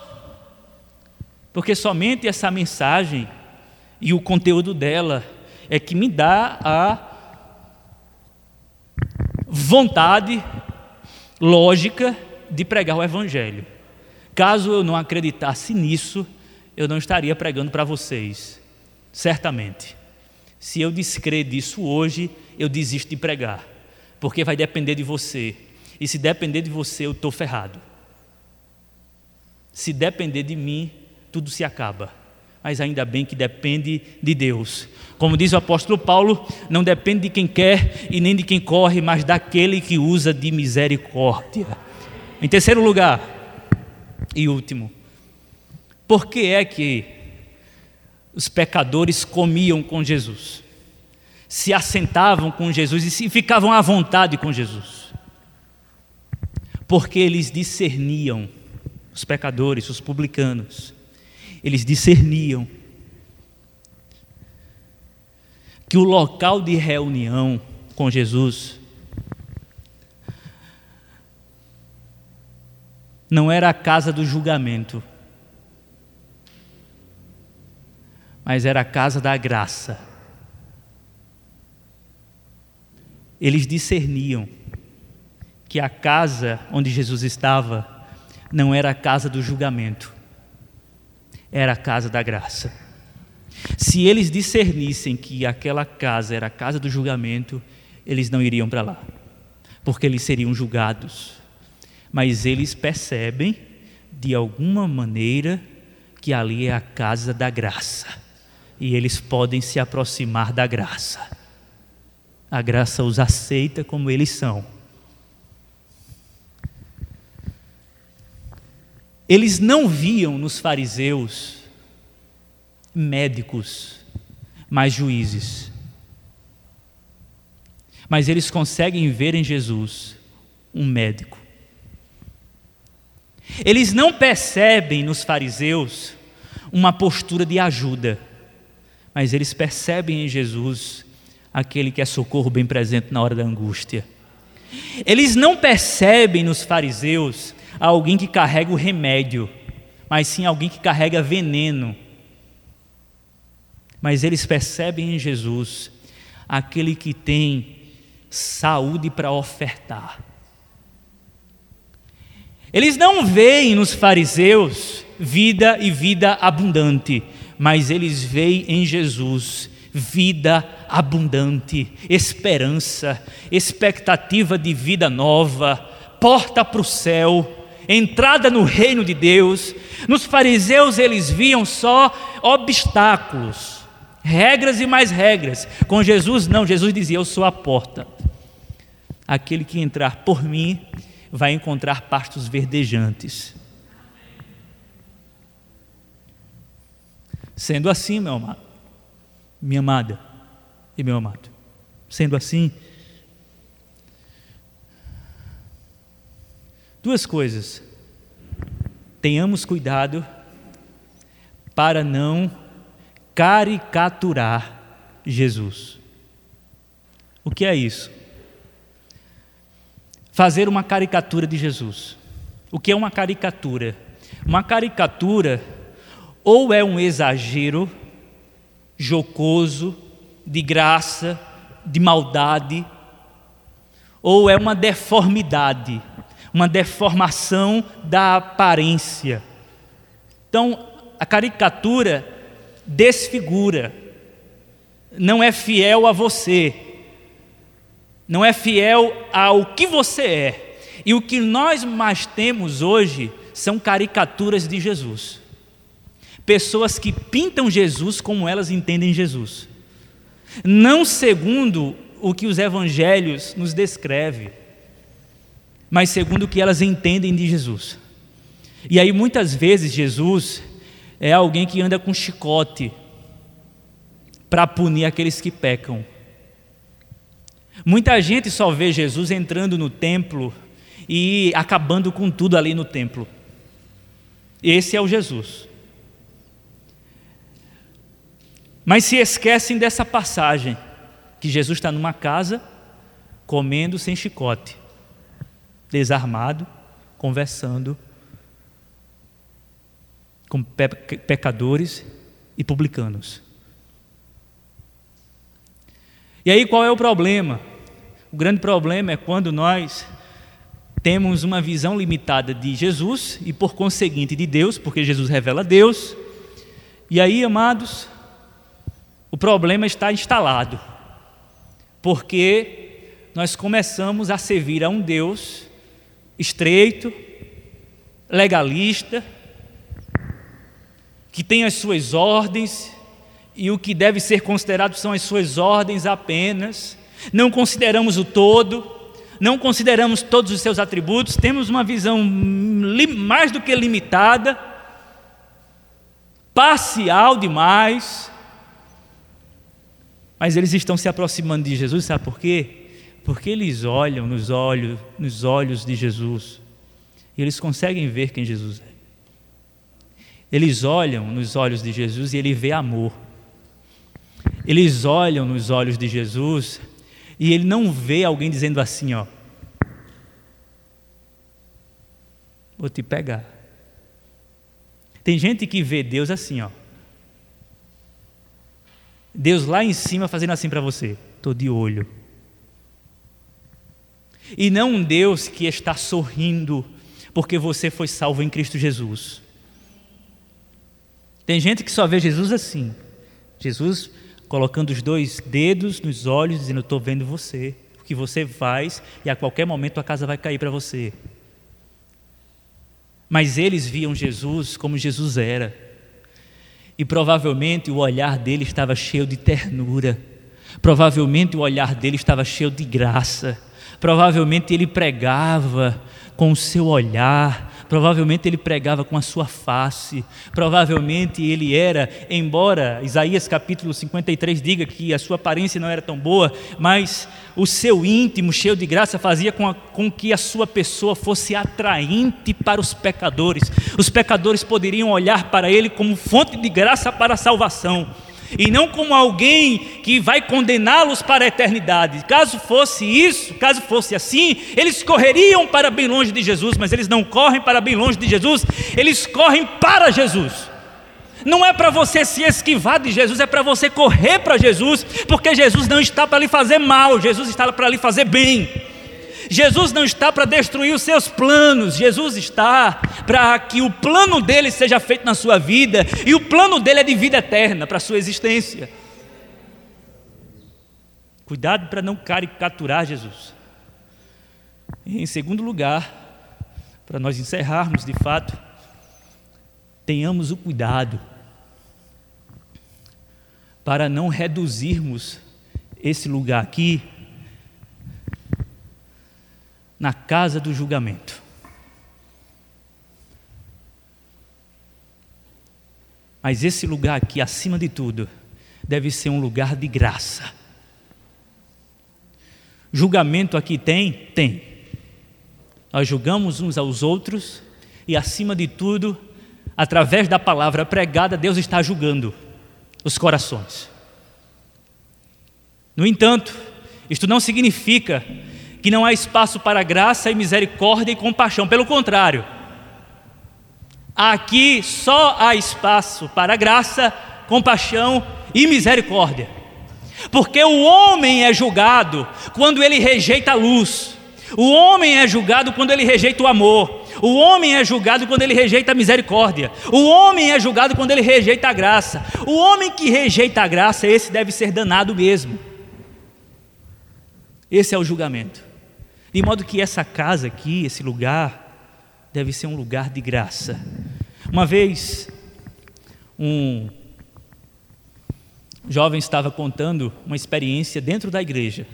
porque somente essa mensagem e o conteúdo dela é que me dá a vontade lógica de pregar o Evangelho. Caso eu não acreditasse nisso, eu não estaria pregando para vocês, certamente. Se eu descrer disso hoje, eu desisto de pregar, porque vai depender de você. E se depender de você, eu estou ferrado. Se depender de mim, tudo se acaba. Mas ainda bem que depende de Deus. Como diz o apóstolo Paulo, não depende de quem quer e nem de quem corre, mas daquele que usa de misericórdia. Em terceiro lugar e último, por que é que os pecadores comiam com Jesus? Se assentavam com Jesus e se ficavam à vontade com Jesus? porque eles discerniam, os pecadores, os publicanos, eles discerniam que o local de reunião com Jesus não era a casa do julgamento, mas era a casa da graça. Eles discerniam que a casa onde Jesus estava não era a casa do julgamento, era a casa da graça. Se eles discernissem que aquela casa era a casa do julgamento, eles não iriam para lá, porque eles seriam julgados. Mas eles percebem, de alguma maneira, que ali é a casa da graça e eles podem se aproximar da graça. A graça os aceita como eles são. Eles não viam nos fariseus médicos, mas juízes. Mas eles conseguem ver em Jesus um médico. Eles não percebem nos fariseus uma postura de ajuda mas eles percebem em Jesus aquele que é socorro bem presente na hora da angústia. Eles não percebem nos fariseus alguém que carrega o remédio, mas sim alguém que carrega veneno. Mas eles percebem em Jesus aquele que tem saúde para ofertar. Eles não veem nos fariseus vida e vida abundante, mas eles veem em Jesus vida abundante, esperança, expectativa de vida nova, porta para o céu, entrada no reino de Deus. Nos fariseus eles viam só obstáculos, regras e mais regras. Com Jesus não, Jesus dizia: Eu sou a porta. Aquele que entrar por mim vai encontrar pastos verdejantes. Sendo assim, meu amado, minha amada e meu amado, sendo assim, duas coisas. Tenhamos cuidado para não caricaturar Jesus. O que é isso? Fazer uma caricatura de Jesus. O que é uma caricatura? Uma caricatura ou é um exagero jocoso, de graça, de maldade, ou é uma deformidade, uma deformação da aparência. Então, a caricatura desfigura, não é fiel a você, não é fiel ao que você é. E o que nós mais temos hoje são caricaturas de Jesus pessoas que pintam Jesus como elas entendem Jesus, não segundo o que os evangelhos nos descreve, mas segundo o que elas entendem de Jesus. E aí muitas vezes Jesus é alguém que anda com chicote para punir aqueles que pecam. Muita gente só vê Jesus entrando no templo e acabando com tudo ali no templo. Esse é o Jesus. Mas se esquecem dessa passagem, que Jesus está numa casa, comendo sem chicote, desarmado, conversando com pecadores e publicanos. E aí qual é o problema? O grande problema é quando nós temos uma visão limitada de Jesus e, por conseguinte, de Deus, porque Jesus revela Deus. E aí, amados, o problema está instalado, porque nós começamos a servir a um Deus estreito, legalista, que tem as suas ordens, e o que deve ser considerado são as suas ordens apenas, não consideramos o todo, não consideramos todos os seus atributos, temos uma visão mais do que limitada, parcial demais, mas eles estão se aproximando de Jesus, sabe por quê? Porque eles olham nos olhos, nos olhos de Jesus E eles conseguem ver quem Jesus é. Eles olham nos olhos de Jesus e ele vê amor. Eles olham nos olhos de Jesus e ele não vê alguém dizendo assim, ó, vou te pegar. Tem gente que vê Deus assim, ó. Deus lá em cima fazendo assim para você, estou de olho. E não um Deus que está sorrindo porque você foi salvo em Cristo Jesus. Tem gente que só vê Jesus assim. Jesus colocando os dois dedos nos olhos, dizendo: Estou vendo você, o que você faz, e a qualquer momento a casa vai cair para você. Mas eles viam Jesus como Jesus era. E provavelmente o olhar dele estava cheio de ternura. Provavelmente o olhar dele estava cheio de graça. Provavelmente ele pregava com o seu olhar, provavelmente ele pregava com a sua face, provavelmente ele era, embora Isaías capítulo 53 diga que a sua aparência não era tão boa, mas o seu íntimo, cheio de graça, fazia com, a, com que a sua pessoa fosse atraente para os pecadores. Os pecadores poderiam olhar para ele como fonte de graça para a salvação e não como alguém que vai condená-los para a eternidade. Caso fosse isso, caso fosse assim, eles correriam para bem longe de Jesus, mas eles não correm para bem longe de Jesus, eles correm para Jesus. Não é para você se esquivar de Jesus, é para você correr para Jesus, porque Jesus não está para lhe fazer mal, Jesus está para lhe fazer bem. Jesus não está para destruir os seus planos, Jesus está para que o plano dele seja feito na sua vida, e o plano dele é de vida eterna para a sua existência. Cuidado para não caricaturar Jesus. E, em segundo lugar, para nós encerrarmos de fato, tenhamos o cuidado para não reduzirmos esse lugar aqui na casa do julgamento. Mas esse lugar aqui, acima de tudo, deve ser um lugar de graça. Julgamento aqui tem? Tem. Nós julgamos uns aos outros e, acima de tudo, através da palavra pregada, Deus está julgando os corações. No entanto, isto não significa que não há espaço para graça e misericórdia e compaixão, pelo contrário, aqui só há espaço para graça, compaixão e misericórdia, porque o homem é julgado quando ele rejeita a luz, o homem é julgado quando ele rejeita o amor, o homem é julgado quando ele rejeita a misericórdia. O homem é julgado quando ele rejeita a graça. O homem que rejeita a graça, esse deve ser danado mesmo. Esse é o julgamento. De modo que essa casa aqui, esse lugar, deve ser um lugar de graça. Uma vez, um jovem estava contando uma experiência dentro da igreja.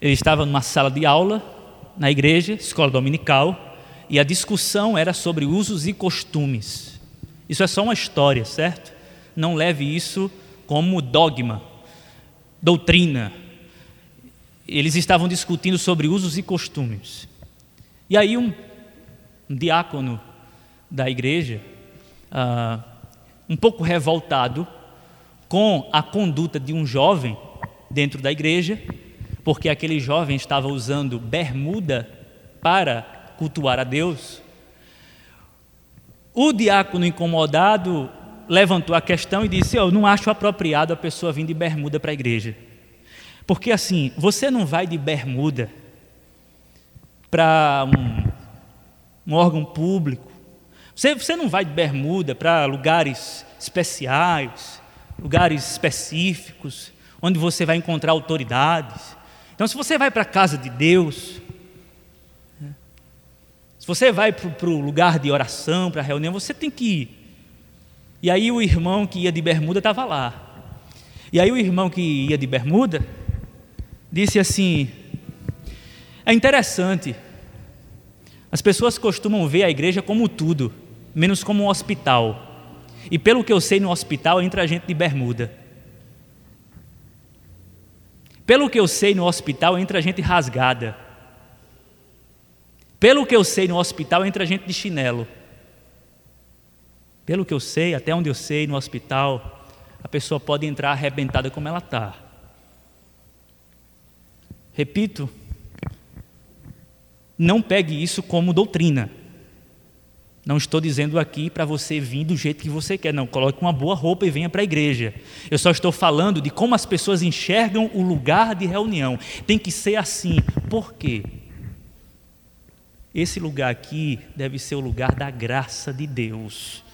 Ele estava numa sala de aula, na igreja, escola dominical, e a discussão era sobre usos e costumes. Isso é só uma história, certo? Não leve isso como dogma, doutrina, eles estavam discutindo sobre usos e costumes. E aí um, um diácono da igreja, uh, um pouco revoltado com a conduta de um jovem dentro da igreja, porque aquele jovem estava usando bermuda para cultuar a Deus. O diácono incomodado levantou a questão e disse: Eu não acho apropriado a pessoa vir de bermuda para a igreja. Porque assim, você não vai de bermuda para um, um, órgão público, você, você não vai de bermuda para lugares especiais, lugares específicos, onde você vai encontrar autoridades. Então, se você vai para a casa de Deus, se você vai para o lugar de oração, para a reunião, você tem que ir. E aí o irmão que ia de bermuda estava lá. E aí o irmão que ia de bermuda disse assim: É interessante, as pessoas costumam ver a igreja como tudo, menos como um hospital. E pelo que eu sei, no hospital entra gente de bermuda. Pelo que eu sei, no hospital entra gente rasgada. Pelo que eu sei, no hospital entra gente de chinelo. Pelo que eu sei, até onde eu sei, no hospital, a pessoa pode entrar arrebentada como ela está. Repito, não pegue isso como doutrina. Não estou dizendo aqui para você vir do jeito que você quer, não. Coloque uma boa roupa e venha para a igreja. Eu só estou falando de como as pessoas enxergam o lugar de reunião. Tem que ser assim. Por quê? Esse lugar aqui deve ser o lugar da graça de Deus,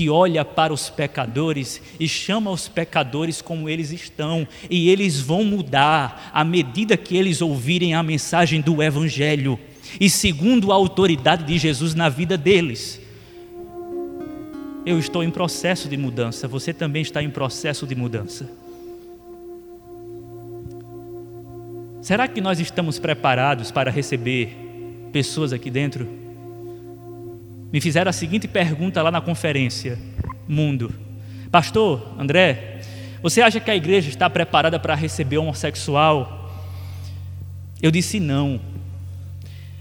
que olha para os pecadores e chama os pecadores como eles estão, e eles vão mudar à medida que eles ouvirem a mensagem do Evangelho e segundo a autoridade de Jesus na vida deles. Eu estou em processo de mudança, você também está em processo de mudança. Será que nós estamos preparados para receber pessoas aqui dentro? Me fizeram a seguinte pergunta lá na conferência: Mundo, Pastor André, você acha que a igreja está preparada para receber homossexual? Eu disse não.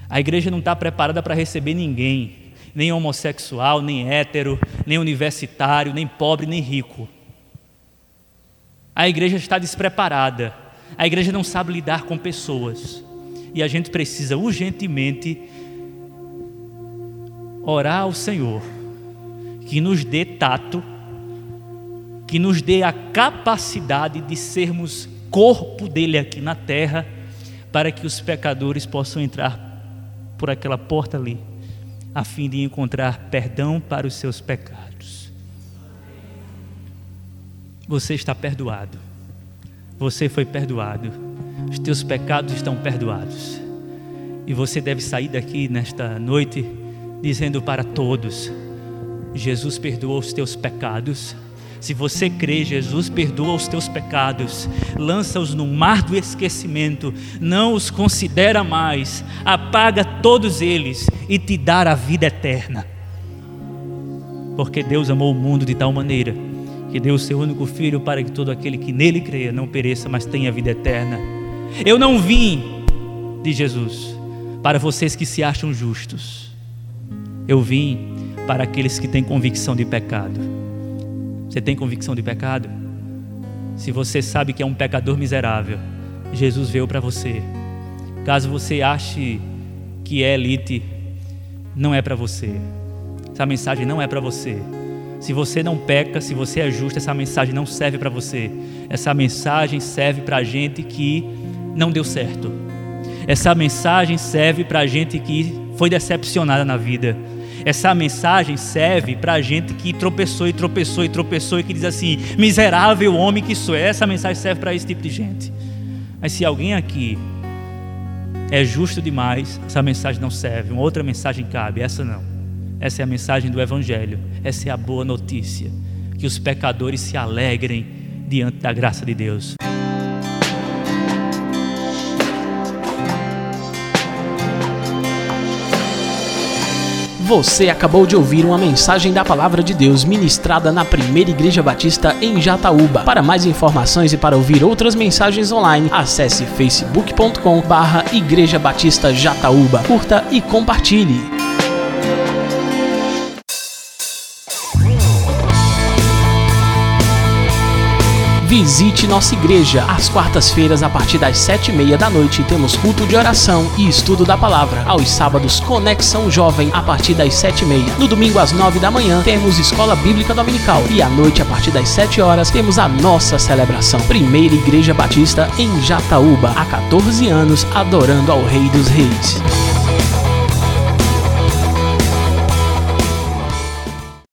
A igreja não está preparada para receber ninguém, nem homossexual, nem hétero, nem universitário, nem pobre, nem rico. A igreja está despreparada. A igreja não sabe lidar com pessoas. E a gente precisa urgentemente orar ao Senhor que nos dê tato, que nos dê a capacidade de sermos corpo dele aqui na terra, para que os pecadores possam entrar por aquela porta ali, a fim de encontrar perdão para os seus pecados. Você está perdoado. Você foi perdoado. Os teus pecados estão perdoados. E você deve sair daqui nesta noite dizendo para todos: Jesus perdoou os teus pecados se você crê, Jesus perdoa os teus pecados, lança-os no mar do esquecimento, não os considera mais, apaga todos eles e te dá a vida eterna. Porque Deus amou o mundo de tal maneira que deu o seu único filho para que todo aquele que nele creia não pereça, mas tenha vida eterna. Eu não vim de Jesus para vocês que se acham justos. Eu vim para aqueles que têm convicção de pecado. Você tem convicção de pecado? Se você sabe que é um pecador miserável, Jesus veio para você. Caso você ache que é elite, não é para você. Essa mensagem não é para você. Se você não peca, se você é justo, essa mensagem não serve para você. Essa mensagem serve para gente que não deu certo. Essa mensagem serve para gente que foi decepcionada na vida. Essa mensagem serve para a gente que tropeçou e tropeçou e tropeçou e que diz assim: miserável homem que sou. Essa mensagem serve para esse tipo de gente. Mas se alguém aqui é justo demais, essa mensagem não serve. Uma outra mensagem cabe, essa não. Essa é a mensagem do Evangelho. Essa é a boa notícia. Que os pecadores se alegrem diante da graça de Deus. Você acabou de ouvir uma mensagem da Palavra de Deus ministrada na Primeira Igreja Batista em Jataúba. Para mais informações e para ouvir outras mensagens online, acesse facebook.com/barra Igreja Batista Jataúba. Curta e compartilhe. Visite nossa igreja. Às quartas-feiras, a partir das sete e meia da noite, temos culto de oração e estudo da palavra. Aos sábados, Conexão Jovem, a partir das sete e meia. No domingo, às nove da manhã, temos Escola Bíblica Dominical. E à noite, a partir das sete horas, temos a nossa celebração. Primeira Igreja Batista em Jataúba. Há 14 anos, adorando ao Rei dos Reis.